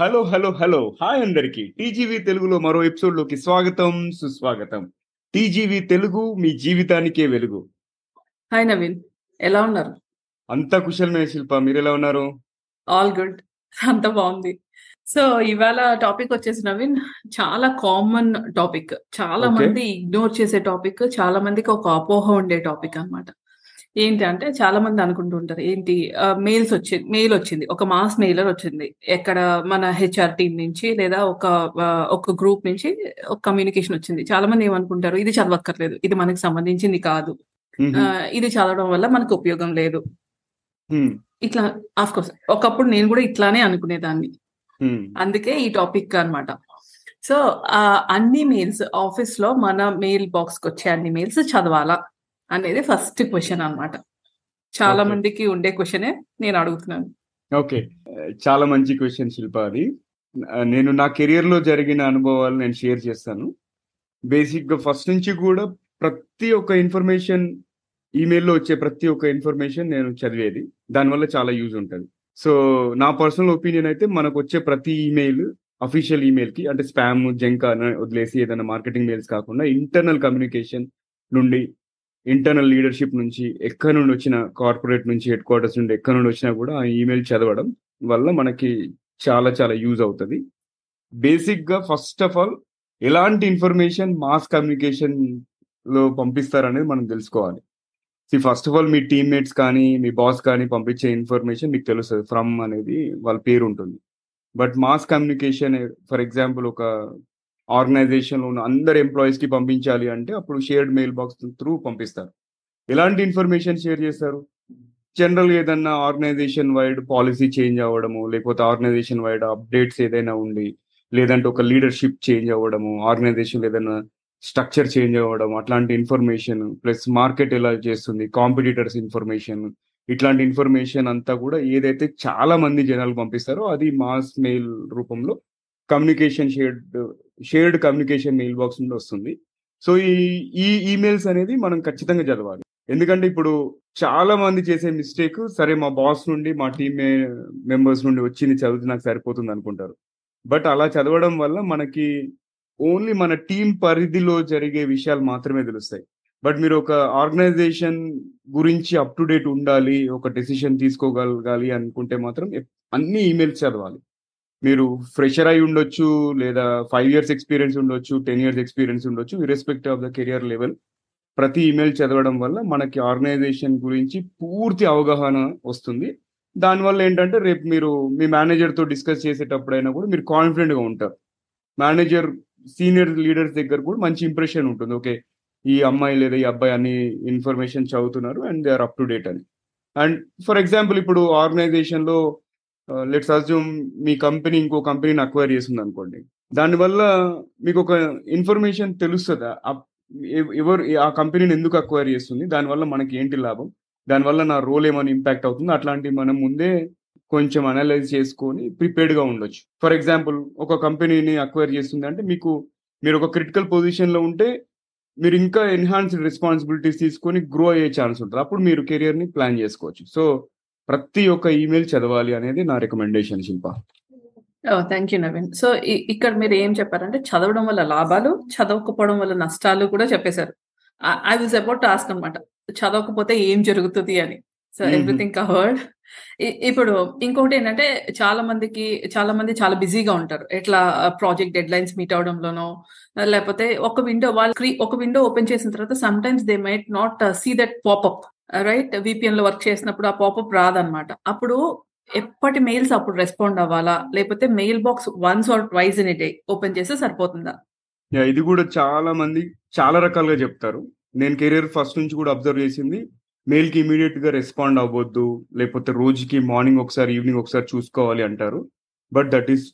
Hello hello hello. Hi అందరికి. TGV తెలుగులో మరో ఎపిసోడ్లోకి స్వాగతం సుస్వాగతం. టీజీవీ తెలుగు మీ జీవితానికే వెలుగు. హాయ్ నవీన్. ఎలా ఉన్నారు? అంతా కుశలమే శిల్ప. మీరు ఎలా ఉన్నారు? All good. అంత బాగుంది. సో ఇవాళ టాపిక్ వచ్చేసి నవీన్ చాలా కామన్ టాపిక్. చాలా. మంది ఇగ్నోర్ చేసే టాపిక్ చాలా మందికి ఒక అపోహ ఉండే టాపిక్ అన్నమాట. ఏంటి అంటే చాలా మంది అనుకుంటుంటారు ఏంటి మెయిల్స్ వచ్చింది మెయిల్ వచ్చింది ఒక మాస్ మెయిలర్ వచ్చింది. ఎక్కడ మన హెచ్ఆర్ టీం నుంచి లేదా ఒక ఒక గ్రూప్ నుంచి ఒక కమ్యూనికేషన్ వచ్చింది. చాలా మంది ఏమనుకుంటారు ఇది చదవక్కర్లేదు ఇది మనకి సంబంధించింది కాదు. ఇది చదవడం వల్ల మనకు ఉపయోగం లేదు. ఇట్లా ఆఫ్ కోర్స్ ఒకప్పుడు నేను కూడా ఇట్లానే అనుకునేదాన్ని. అందుకే ఈ టాపిక్ అన్నమాట. సో ఆ అన్ని మెయిల్స్ ఆఫీస్లో మన మెయిల్ బాక్స్కి వచ్చే అన్ని మెయిల్స్ చదవాలా? అనేది ఫస్ట్ క్వశ్చన్ అన్నమాట. చాలా. మందికి ఉండే క్వశ్చనే నేను అడుగుతున్నాను. ఓకే చాలా మంచి క్వశ్చన్ శిల్ప అది. నేను నా కెరియర్లో జరిగిన అనుభవాలు నేను షేర్ చేస్తాను. బేసిక్గా ఫస్ట్ నుంచి కూడా ప్రతి ఒక్క ఇన్ఫర్మేషన్ ఈమెయిల్లో వచ్చే ప్రతి ఒక్క ఇన్ఫర్మేషన్ నేను చదివేది. దానివల్ల చాలా యూజ్ ఉంటుంది. సో నా పర్సనల్ ఒపీనియన్ అయితే మనకు వచ్చే ప్రతి ఈమెయిల్ అఫీషియల్ ఈమెయిల్కి అంటే స్పామ్ జంక్ అని వదిలేసి ఏదైనా మార్కెటింగ్ మెయిల్స్ కాకుండా ఇంటర్నల్ కమ్యూనికేషన్ నుండి ఇంటర్నల్ లీడర్షిప్ నుంచి ఎక్కడి నుండి వచ్చిన కార్పొరేట్ నుంచి హెడ్ క్వార్టర్స్ నుండి ఎక్కడి నుండి వచ్చినా కూడా ఆ ఈమెయిల్ చదవడం వల్ల మనకి చాలా చాలా యూజ్ అవుతుంది. బేసిక్గా ఫస్ట్ ఆఫ్ ఆల్ ఎలాంటి ఇన్ఫర్మేషన్ మాస్ కమ్యూనికేషన్లో పంపిస్తారనేది మనం తెలుసుకోవాలి. సి ఫస్ట్ ఆఫ్ ఆల్ మీ టీమ్మేట్స్ కానీ మీ బాస్ కానీ పంపించే ఇన్ఫర్మేషన్ మీకు తెలుస్తుంది. ఫ్రమ్ అనేది వాళ్ళ పేరు ఉంటుంది but mass communication for example ఒక ఆర్గనైజేషన్లో ఉన్న అందరు ఎంప్లాయీస్కి పంపించాలి అంటే అప్పుడు షేర్డ్ మెయిల్ బాక్స్ త్రూ పంపిస్తారు. ఎలాంటి ఇన్ఫర్మేషన్ షేర్ చేస్తారు? జనరల్ ఏదన్నా ఆర్గనైజేషన్ వైడ్ పాలసీ చేంజ్ అవ్వడము లేకపోతే ఆర్గనైజేషన్ వైడ్ అప్డేట్స్ ఏదైనా ఉండి లేదంటే ఒక లీడర్షిప్ చేంజ్ అవ్వడము ఆర్గనైజేషన్ ఏదైనా స్ట్రక్చర్ చేంజ్ అవ్వడం అట్లాంటి ఇన్ఫర్మేషన్ ప్లస్ మార్కెట్ ఎలా చేస్తుంది కాంపిటీటర్స్ ఇన్ఫర్మేషన్ ఇట్లాంటి ఇన్ఫర్మేషన్ అంతా కూడా ఏదైతే చాలా మంది జనాలు పంపిస్తారో అది మాస్ మెయిల్ రూపంలో communication shared shared communication mail box నుండి వస్తుంది. సో ఈ ఈ ఈమెయిల్స్ అనేది మనం ఖచ్చితంగా చదవాలి. ఎందుకంటే ఇప్పుడు చాలా మంది చేసే మిస్టేక్ సరే మా బాస్ నుండి మా టీమ్ మెంబర్స్ నుండి వచ్చింది చదివితే నాకు సరిపోతుంది అనుకుంటారు. బట్ అలా చదవడం వల్ల మనకి ఓన్లీ మన టీం పరిధిలో జరిగే విషయాలు మాత్రమే తెలుస్తాయి. బట్ మీరు ఒక ఆర్గనైజేషన్ గురించి అప్ టు డేట్ ఉండాలి ఒక డెసిషన్ తీసుకోగలగాలి అనుకుంటే మాత్రం అన్ని ఈమెయిల్స్ చదవాలి. మీరు ఫ్రెషర్ అయి ఉండొచ్చు లేదా ఫైవ్ ఇయర్స్ ఎక్స్పీరియన్స్ ఉండొచ్చు టెన్ ఇయర్స్ ఎక్స్పీరియన్స్ ఉండొచ్చు irrespective of the career level ప్రతి ఇమెయిల్ చదవడం వల్ల మనకి ఆర్గనైజేషన్ గురించి పూర్తి అవగాహన వస్తుంది. దానివల్ల ఏంటంటే రేపు మీరు మీ మేనేజర్తో డిస్కస్ చేసేటప్పుడైనా కూడా మీరు కాన్ఫిడెంట్గా ఉంటారు. మేనేజర్ సీనియర్ లీడర్స్ దగ్గర కూడా మంచి ఇంప్రెషన్ ఉంటుంది. ఓకే ఈ అమ్మాయి లేదా ఈ అబ్బాయి అన్ని ఇన్ఫర్మేషన్ చదువుతున్నారు and they are up to date అని. అండ్ ఫర్ ఎగ్జాంపుల్ ఇప్పుడు ఆర్గనైజేషన్లో లెట్స్ అజ్యూమ్ మీ కంపెనీ ఇంకో కంపెనీని అక్వైర్ చేస్తుంది అనుకోండి దానివల్ల మీకు ఒక ఇన్ఫర్మేషన్ తెలుస్తుంది ఎవరు ఆ కంపెనీని ఎందుకు అక్వైర్ చేస్తుంది? దానివల్ల మనకి ఏంటి లాభం? దానివల్ల నా రోల్ ఏమైనా ఇంపాక్ట్ అవుతుంది? అట్లాంటివి మనం ముందే కొంచెం అనలైజ్ చేసుకొని ప్రిపేర్డ్గా ఉండొచ్చు. ఫర్ ఎగ్జాంపుల్ ఒక కంపెనీని అక్వైర్ చేస్తుంది అంటే మీకు మీరు ఒక క్రిటికల్ పొజిషన్లో ఉంటే మీరు ఇంకా ఎన్హాన్స్డ్ రెస్పాన్సిబిలిటీస్ తీసుకొని గ్రో అయ్యే ఛాన్స్ ఉంటుంది. అప్పుడు మీరు కెరియర్ని ప్లాన్ చేసుకోవచ్చు. సో ప్రతి ఒక్క ఈమెయిల్ చదవాలి అనేది నా recommendation Shilpa. Thank you Naveen. So ఇక్కడ మీరు ఏం చెప్పారంటే చదవడం వల్ల లాభాలు చదవకపోవడం వల్ల నష్టాలు కూడా చెప్పేశారు. ఐ వాజ్ అబౌట్ టాస్క్ అనమాట చదవకపోతే ఏం జరుగుతుంది అని. సో. ఎవ్రీథింగ్ కవర్డ్ ఇప్పుడు ఇంకొకటి ఏంటంటే చాలా మందికి చాలా మంది చాలా బిజీగా ఉంటారు. ఎట్లా ప్రాజెక్ట్ డెడ్ లైన్స్ మీట్ అవడంలోనో లేకపోతే ఒక విండో వాళ్ళు ఒక విండో ఓపెన్ చేసిన తర్వాత sometimes they might not see that popup right విపిఎన్లో work చేసినప్పుడు ఆ పాపప్ రాదనమాట అప్పుడు ఎప్పటి మెయిల్స్ అప్పుడు రెస్పాండ్ అవ్వాలా? లేకపోతే mail box once or twice in day open చేస్తే సరిపోతుందా? ఇది కూడా చాలా మంది చాలా రకాలుగా చెప్తారు. నేను కెరీర్ ఫస్ట్ నుంచి కూడా అబ్జర్వ్ చేసింది. మెయిల్కి ఇమీడియట్గా రెస్పాండ్ అవ్వద్దు. లేకపోతే రోజుకి మార్నింగ్ ఒకసారి ఈవినింగ్ ఒకసారి చూసుకోవాలి అంటారు. బట్ దట్ ఈస్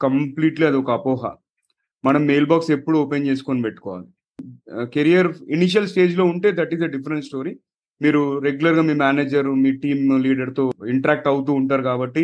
కంప్లీట్లీ అది ఒక అపోహ. మనం మెయిల్ బాక్స్ ఎప్పుడు ఓపెన్ చేసుకొని పెట్టుకోవాలి. కెరియర్ ఇనిషియల్ స్టేజ్లో ఉంటే that is a different story మీరు రెగ్యులర్గా మీ మేనేజర్ మీ టీమ్ లీడర్తో ఇంటరాక్ట్ అవుతూ ఉంటారు కాబట్టి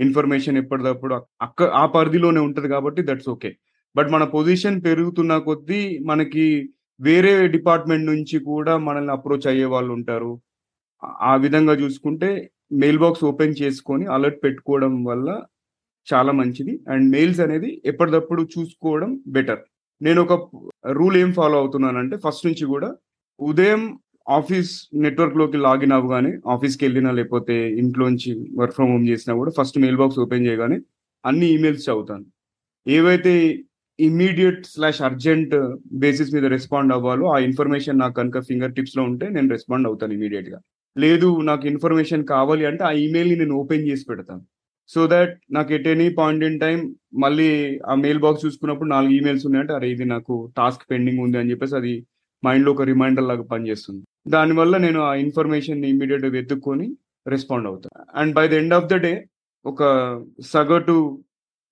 ఇన్ఫర్మేషన్ ఎప్పటికప్పుడు అక్క ఆ పరిధిలోనే ఉంటది కాబట్టి దట్స్ ఓకే బట్ మన పొజిషన్ పెరుగుతున్న కొద్దీ మనకి వేరే డిపార్ట్మెంట్ నుంచి కూడా మనల్ని అప్రోచ్ అయ్యే వాళ్ళు ఉంటారు. ఆ- ఆ విధంగా చూసుకుంటే మెయిల్ బాక్స్ ఓపెన్ చేసుకొని అలర్ట్ పెట్టుకోవడం వల్ల చాలా మంచిది. అండ్ మెయిల్స్ అనేది ఎప్పటికప్పుడు చూసుకోవడం బెటర్ నేను ఒక రూల్ ఏం ఫాలో అవుతున్నానంటే ఫస్ట్ నుంచి కూడా ఉదయం ఆఫీస్ నెట్వర్క్లోకి లాగిన్ అవ్వగానే ఆఫీస్కి వెళ్ళినా లేకపోతే ఇంట్లోంచి వర్క్ ఫ్రమ్ హోమ్ చేసినా కూడా ఫస్ట్ మెయిల్ బాక్స్ ఓపెన్ చేయగానే అన్ని ఈమెయిల్స్ చదువుతాను. ఏవైతే ఇమ్మీడియట్ స్లాష్ అర్జెంట్ బేసిస్ మీద రెస్పాండ్ అవ్వాలో ఆ ఇన్ఫర్మేషన్ నాకు కనుక ఫింగర్ టిప్స్లో ఉంటే నేను రెస్పాండ్ అవుతాను ఇమీడియట్గా లేదు నాకు ఇన్ఫర్మేషన్ కావాలి అంటే ఆ ఇమెయిల్ని నేను ఓపెన్ చేసి పెడతాను. సో దట్ నాకు at any point in time మళ్ళీ ఆ మెయిల్ బాక్స్ చూసుకున్నప్పుడు నాలుగు ఈమెయిల్స్ ఉన్నాయంటే అరే ఇది నాకు టాస్క్ పెండింగ్ ఉంది అని చెప్పేసి అది మైండ్లో ఒక రిమైండర్ లాగా పనిచేస్తుంది. దానివల్ల నేను ఆ ఇన్ఫర్మేషన్ ఇమీడియట్గా వెతుక్కొని రెస్పాండ్ అవుతాను and by the end of the day ఒక సగటు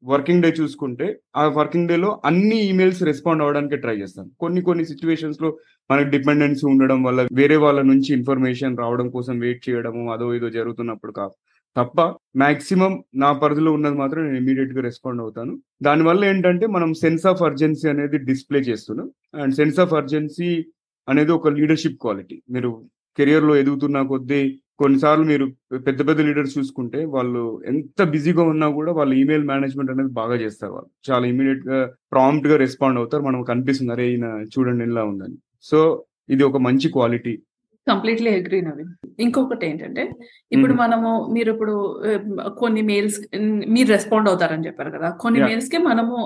వర్కింగ్ డే చూసుకుంటే ఆ వర్కింగ్ డే లో అన్ని ఈమెయిల్స్ రెస్పాండ్ అవ్వడానికి ట్రై చేస్తాను. కొన్ని కొన్ని సిచ్యువేషన్స్లో మనకి డిపెండెన్సీ ఉండడం వల్ల వేరే వాళ్ళ నుంచి ఇన్ఫర్మేషన్ రావడం కోసం వెయిట్ చేయడము అదో ఇదో జరుగుతున్నప్పుడు కాదు తప్ప మాక్సిమం నా పరిధిలో ఉన్నది మాత్రం నేను ఇమీడియట్గా రెస్పాండ్ అవుతాను. దానివల్ల ఏంటంటే మనం సెన్స్ ఆఫ్ అర్జెన్సీ అనేది డిస్ప్లే చేస్తున్నాం. అండ్ సెన్స్ ఆఫ్ అర్జెన్సీ అనేది ఒక లీడర్షిప్ క్వాలిటీ మీరు కెరియర్లో ఎదుగుతున్న కొద్దీ కొన్నిసార్లు మీరు పెద్ద పెద్ద లీడర్స్ చూసుకుంటే వాళ్ళు ఎంత బిజీగా ఉన్నా కూడా వాళ్ళు ఈమెయిల్ మేనేజ్మెంట్ అనేది బాగా చేస్తారు వాళ్ళు. చాలా ఇమీడియట్గా ప్రాంప్ట్గా రెస్పాండ్ అవుతారు. మనకు కనిపిస్తుంది అరే ఈయన చూడండి ఇలా ఉందని. సో ఇది ఒక మంచి క్వాలిటీ కంప్లీట్లీ అగ్రీ నవీన్ ఇంకొకటి ఏంటంటే ఇప్పుడు మనము మీరు ఇప్పుడు కొన్ని మెయిల్స్ మీరు రెస్పాండ్ అవుతారని చెప్పారు కదా కొన్ని మెయిల్స్కి మనము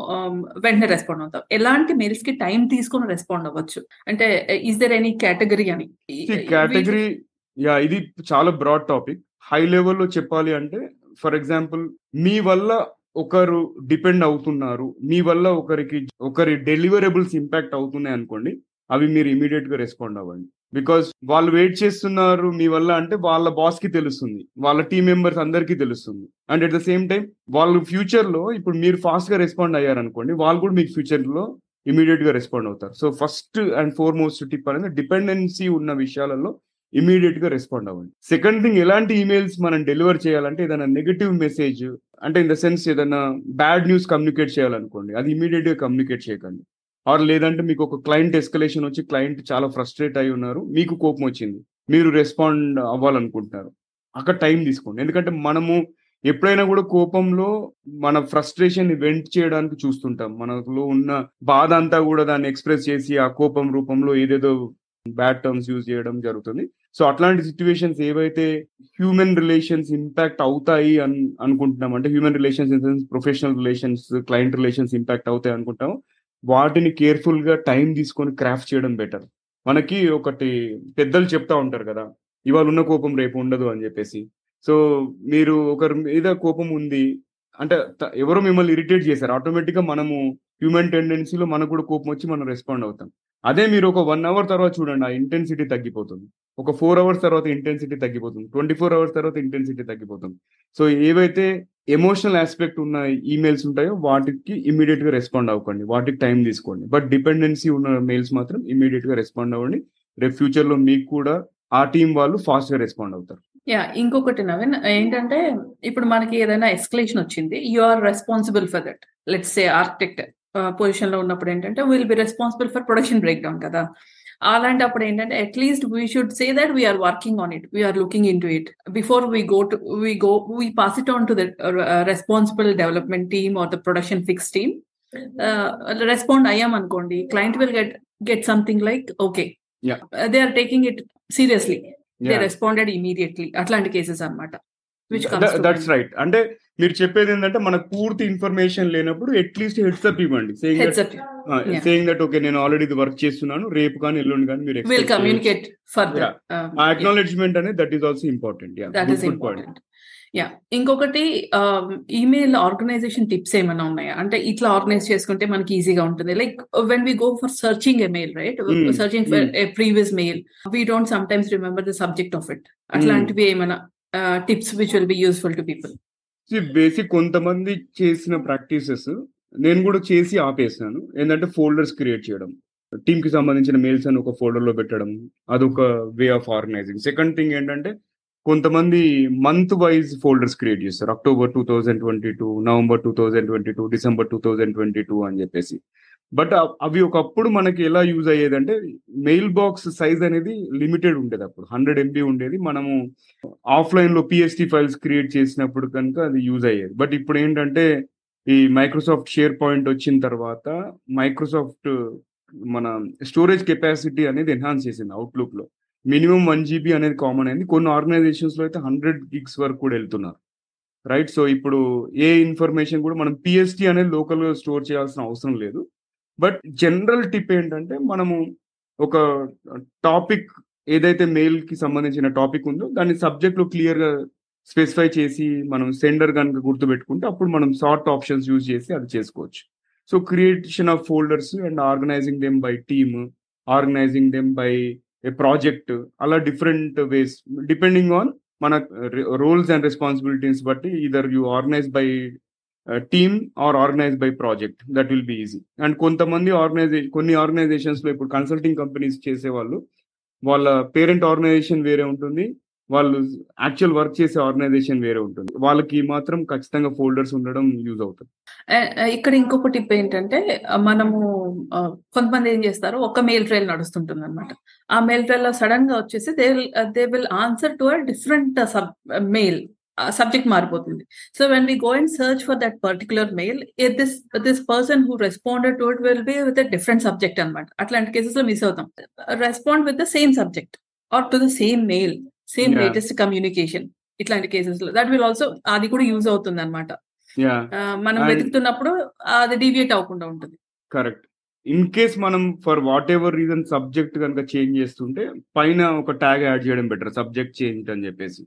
వెంటనే రెస్పాండ్ అవుతాం. ఎలాంటి మెయిల్స్కి టైం తీసుకొని రెస్పాండ్ అవ్వచ్చు? అంటే ఈస్ దర్ ఎనీ కేటగిరీ అని? కేటగిరీ యా ఇది చాలా బ్రాడ్ టాపిక్ హై లెవెల్లో చెప్పాలి అంటే ఫర్ ఎగ్జాంపుల్ మీ వల్ల ఒకరు డిపెండ్ అవుతున్నారు. మీ వల్ల ఒకరికి ఒకరి డెలివరబుల్స్ ఇంపాక్ట్ అవుతున్నాయి అనుకోండి అవి మీరు ఇమీడియట్గా రెస్పాండ్ అవ్వండి. బికాస్ వాళ్ళు వెయిట్ చేస్తున్నారు మీ వల్ల అంటే వాళ్ళ బాస్కి తెలుస్తుంది. వాళ్ళ టీం మెంబర్స్ అందరికీ తెలుస్తుంది. And at the same time వాళ్ళు ఫ్యూచర్లో ఇప్పుడు మీరు ఫాస్ట్గా రెస్పాండ్ అయ్యారనుకోండి వాళ్ళు కూడా మీకు ఫ్యూచర్లో ఇమీడియట్గా రెస్పాండ్ అవుతారు. So first and foremost tip అనేది డిపెండెన్సీ ఉన్న విషయాలలో ఇమీడియట్గా రెస్పాండ్ అవ్వండి. సెకండ్ థింగ్ ఎలాంటి ఈమెయిల్స్ మనం డెలివర్ చేయాలంటే ఏదైనా నెగిటివ్ మెసేజ్ అంటే ఇన్ ద సెన్స్ ఏదైనా బ్యాడ్ న్యూస్ కమ్యూనికేట్ చేయాలనుకోండి అది ఇమీడియట్గా కమ్యూనికేట్ చేయకండి. ఆర్ లేదంటే మీకు ఒక క్లయింట్ ఎస్కలేషన్ వచ్చి క్లయింట్ చాలా ఫ్రస్ట్రేట్ అయి ఉన్నారు మీకు కోపం వచ్చింది మీరు రెస్పాండ్ అవ్వాలనుకుంటున్నారు. అక్కడ టైం తీసుకోండి. ఎందుకంటే మనము ఎప్పుడైనా కూడా కోపంలో మన ఫ్రస్ట్రేషన్ వెంట్ చేయడానికి చూస్తుంటాం. మనలో ఉన్న బాధ అంతా కూడా దాన్ని ఎక్స్ప్రెస్ చేసి ఆ కోపం రూపంలో ఏదేదో బ్యాడ్ టర్మ్స్ యూజ్ చేయడం జరుగుతుంది. సో అట్లాంటి సిచ్యువేషన్స్ ఏవైతే హ్యూమన్ రిలేషన్స్ ఇంపాక్ట్ అవుతాయి అని అనుకుంటున్నాం అంటే human relations in sense professional relations client relations impact అవుతాయి అనుకుంటాం వాటిని కేర్ఫుల్గా టైం తీసుకొని క్రాఫ్ట్ చేయడం బెటర్ మనకి ఒకటి పెద్దలు చెప్తా ఉంటారు కదా ఇవాళ ఉన్న కోపం రేపు ఉండదు అని చెప్పేసి. సో మీరు ఒకరి మీద కోపం ఉంది అంటే ఎవరో మిమ్మల్ని ఇరిటేట్ చేశారు. ఆటోమేటిక్గా మనము హ్యూమన్ టెండెన్సీలో మనకు కూడా కోపం వచ్చి మనం రెస్పాండ్ అవుతాం. అదే మీరు ఒక వన్ అవర్ తర్వాత చూడండి ఆ ఇంటెన్సిటీ తగ్గిపోతుంది. ఒక ఫోర్ అవర్స్ తర్వాత ఇంటెన్సిటీ తగ్గిపోతుంది. ట్వంటీ ఫోర్ అవర్స్ తర్వాత ఇంటెన్సిటీ తగ్గిపోతుంది. సో ఏవైతే ఎమోషనల్ ఆస్పెక్ట్ ఉన్న ఈమెయిల్స్ ఉంటాయో వాటికి ఇమీడియట్గా రెస్పాండ్ అవ్వకండి. వాటికి టైం తీసుకోండి. బట్ డిపెండెన్సీ ఉన్న మెయిల్స్ మాత్రం ఇమీడియట్గా రెస్పాండ్ అవ్వండి. రేపు ఫ్యూచర్లో మీకు కూడా ఆ టీం వాళ్ళు ఫాస్ట్గా రెస్పాండ్ అవుతారు. యా ఇంకొకటి నవీన్ ఏంటంటే ఇప్పుడు మనకి ఏదైనా ఎస్కలేషన్ వచ్చింది you are responsible for that let's say architect పొజిషన్లో ఉన్నప్పుడు ఏంటంటే will be responsible for production breakdown కదా. అలాంటప్పుడు ఏంటంటే at least we should say that we are working on it we are looking into it before we go to we go we pass it on to the responsible development team or the production fix team respond అయ్యాం అనుకోండి. Client will get get something like okay they are taking it seriously they responded immediately అట్లాంటి cases అనమాట that's right అంటే మీరు చెప్పేది ఏంటంటే మనకు పూర్తి ఇన్ఫర్మేషన్ లేనప్పుడు అట్లీస్ట్ హెడ్స్ అప్ ఇవ్వండి. సేయింగ్ దట్ ఓకే నేను ఆల్రెడీ ఇది వర్క్ చేస్తున్నాను రేపు కానీ ఎల్లుండి కానీ మీరు విల్ కమ్యూనికేట్ ఫర్దర్ అక్నాలెడ్జ్మెంట్ అనేది that is also important that is important yeah ఇంకొకటి ఈమెయిల్ ఆర్గనైజేషన్ టిప్స్ ఏమైనా ఉన్నాయా? అంటే ఇట్లా ఆర్గనైజ్ చేసుకుంటే మనకి ఈజీగా ఉంటుంది. Like when we go for searching a mail right searching for a previous mail we don't sometimes remember the subject of it అట్లాంటివి ఏమైనా tips which will be useful to people basic కొంతమంది చేసిన practices నేను కూడా చేసి ఆపేసాను ఏంటంటే folders create చేయడం. టీమ్కి సంబంధించిన మెయిల్స్ అని ఒక ఫోల్డర్లో పెట్టడం. అదొక way of organising second thing ఏంటంటే కొంతమంది మంత్ వైజ్ ఫోల్డర్స్ క్రియేట్ చేస్తారు. October two thousand twenty two November two thousand twenty two December two thousand twenty two అని చెప్పేసి. బట్ అవి ఒకప్పుడు మనకి ఎలా యూజ్ అయ్యేది అంటే మెయిల్ బాక్స్ సైజ్ అనేది లిమిటెడ్ ఉండేది అప్పుడు. హండ్రెడ్ ఎంబీ ఉండేది. మనము ఆఫ్లైన్లో పిఎస్టీ ఫైల్స్ క్రియేట్ చేసినప్పుడు కనుక అది యూజ్ అయ్యేది. బట్ ఇప్పుడు ఏంటంటే ఈ మైక్రోసాఫ్ట్ షేర్ పాయింట్ వచ్చిన తర్వాత మైక్రోసాఫ్ట్ మన స్టోరేజ్ కెపాసిటీ అనేది ఎన్హాన్స్ చేసింది అవుట్లుక్లో. మినిమం వన్ జీబీ అనేది కామన్ అయింది. కొన్ని ఆర్గనైజేషన్స్లో అయితే హండ్రెడ్ గిగ్స్ వరకు కూడా వెళ్తున్నారు. రైట్ సో ఇప్పుడు ఏ ఇన్ఫర్మేషన్ కూడా మనం పిఎస్టీ అనేది లోకల్గా స్టోర్ చేయాల్సిన అవసరం లేదు. బట్ జనరల్ టిప్ ఏంటంటే మనము ఒక టాపిక్ ఏదైతే మెయిల్కి సంబంధించిన టాపిక్ ఉందో దాన్ని సబ్జెక్ట్లో క్లియర్గా స్పెసిఫై చేసి మనం సెండర్ కనుక గుర్తుపెట్టుకుంటే అప్పుడు మనం సార్ట్ ఆప్షన్స్ యూజ్ చేసి అది చేసుకోవచ్చు. So creation of folders and organising them by team organising them by a project అలా డిఫరెంట్ వేస్ డిపెండింగ్ ఆన్ మన రోల్స్ అండ్ రెస్పాన్సిబిలిటీస్ బట్టి either you organise by team or organise by project that will be easy and కొంతమంది organisation కొన్ని ఆర్గనైజేషన్స్లో ఇప్పుడు consulting companies చేసే వాళ్ళు వాళ్ళ పేరెంట్ ఆర్గనైజేషన్ వేరే ఉంటుంది వాళ్ళు యాక్చువల్ వర్క్ చేసే ఆర్గనైజేషన్ వేరే ఉంటుంది. వాళ్ళకి మాత్రం ఖచ్చితంగా ఫోల్డర్స్ ఉండడం యూజ్ అవుతుంది. ఇక్కడ ఇంకొక టిప్ ఏంటంటే మనము కొంతమంది ఏం చేస్తారు ఒక మెయిల్ ట్రైల్ నడుస్తుంటుంది అనమాట ఆ మెయిల్ ట్రైల్లో సడన్గా వచ్చేసి they they will answer to a different sub mail subject మారిపోతుంది. So when we go and search for that particular mail this this person who responded to it will be with different subject అనమాట అట్లాంటి కేసెస్లో miss అవుతాం. Respond with the same subject or to the same mail same latest communication ఇట్లాంటి కేసెస్లో. That will also అది కూడా use అవుతుంది అనమాట మనం వెతుకుతున్నప్పుడు అది డీవియేట్ అవ్వకుండా ఉంటుంది. కరెక్ట్ ఇన్ కేస్ మనం for whatever reason subject కనుక చేంజ్ చేస్తుంటే పైన ఒక ట్యాగ్ యాడ్ చేయడం బెటర్ సబ్జెక్ట్ చేంజ్ అని చెప్పేసి.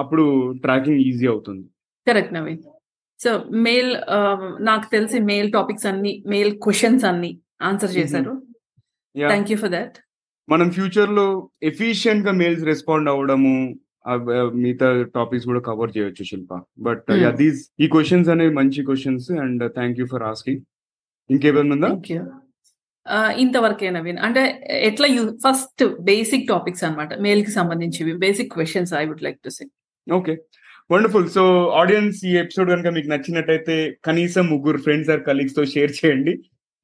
అప్పుడు ట్రాకింగ్ ఈజీ అవుతుంది. కరెక్ట్ నవీన్. సో మెయిల్ నాకు తెలిసి మెయిల్ టాపిక్స్ అన్ని మెయిల్ క్వశ్చన్స్ అన్ని ఆన్సర్ చేశారు. థ్యాంక్ యూ ఫర్ దాట్ మనం ఫ్యూచర్లో ఎఫిషియెంట్గా మెయిల్స్ రెస్పాండ్ అవ్వడము మిగతా టాపిక్స్ కూడా కవర్ చేయొచ్చు శిల్ప. బట్ దీస్ ఈ క్వశ్చన్స్ అనేవి మంచి questions and thank you for asking. ఇంకేమైనా ఉందా? ఇంతవరకే నవీన్ అంటే ఎట్లా యూ ఫస్ట్ బేసిక్ టాపిక్స్ అనమాట మెయిల్కి సంబంధించివి basic questions I would like to say okay wonderful so audience ఈ ఎపిసోడ్ కనుక మీకు నచ్చినట్టయితే కనీసం ముగ్గురు ఫ్రెండ్స్ ఆర్ కలీగ్స్తో షేర్ చేయండి.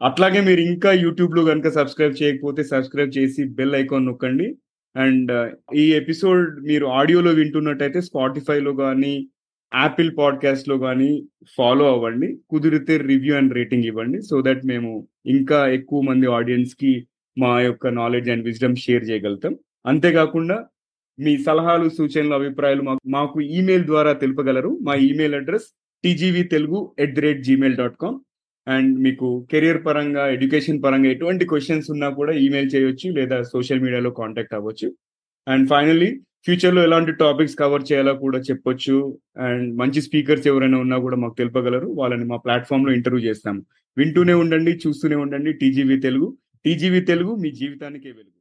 అట్లాగే మీరు ఇంకా యూట్యూబ్లో కనుక సబ్స్క్రైబ్ చేయకపోతే సబ్స్క్రైబ్ చేసి బెల్ ఐకాన్ నొక్కండి. అండ్ uh, ఈ ఎపిసోడ్ మీరు ఆడియోలో వింటున్నట్టయితే స్పాటిఫైలో కానీ యాపిల్ పాడ్కాస్ట్లో కానీ ఫాలో అవ్వండి. కుదిరితే రివ్యూ అండ్ రేటింగ్ ఇవ్వండి. సో దట్ మేము ఇంకా ఎక్కువ మంది ఆడియన్స్కి మా యొక్క నాలెడ్జ్ అండ్ విజ్డమ్ షేర్ చేయగలుగుతాం. అంతేకాకుండా మీ సలహాలు సూచనలు అభిప్రాయాలు మాకు మాకు ఈమెయిల్ ద్వారా తెలుపగలరు. మా email address TGV Telugu at the rate Gmail dot com and మీకు కెరియర్ పరంగా ఎడ్యుకేషన్ పరంగా ఎటువంటి క్వశ్చన్స్ ఉన్నా కూడా ఈమెయిల్ చేయొచ్చు లేదా సోషల్ మీడియాలో కాంటాక్ట్ అవ్వచ్చు. అండ్ ఫైనల్లీ ఫ్యూచర్లో ఎలాంటి టాపిక్స్ కవర్ చేయాలో కూడా చెప్పొచ్చు. అండ్ మంచి స్పీకర్స్ ఎవరైనా ఉన్నా కూడా మాకు తెలుపగలరు. వాళ్ళని మా ప్లాట్ఫామ్లో ఇంటర్వ్యూ చేస్తాము. వింటూనే ఉండండి చూస్తూనే ఉండండి. టీజీవీ తెలుగు టీజీవీ తెలుగు మీ జీవితానికే వెలుగు.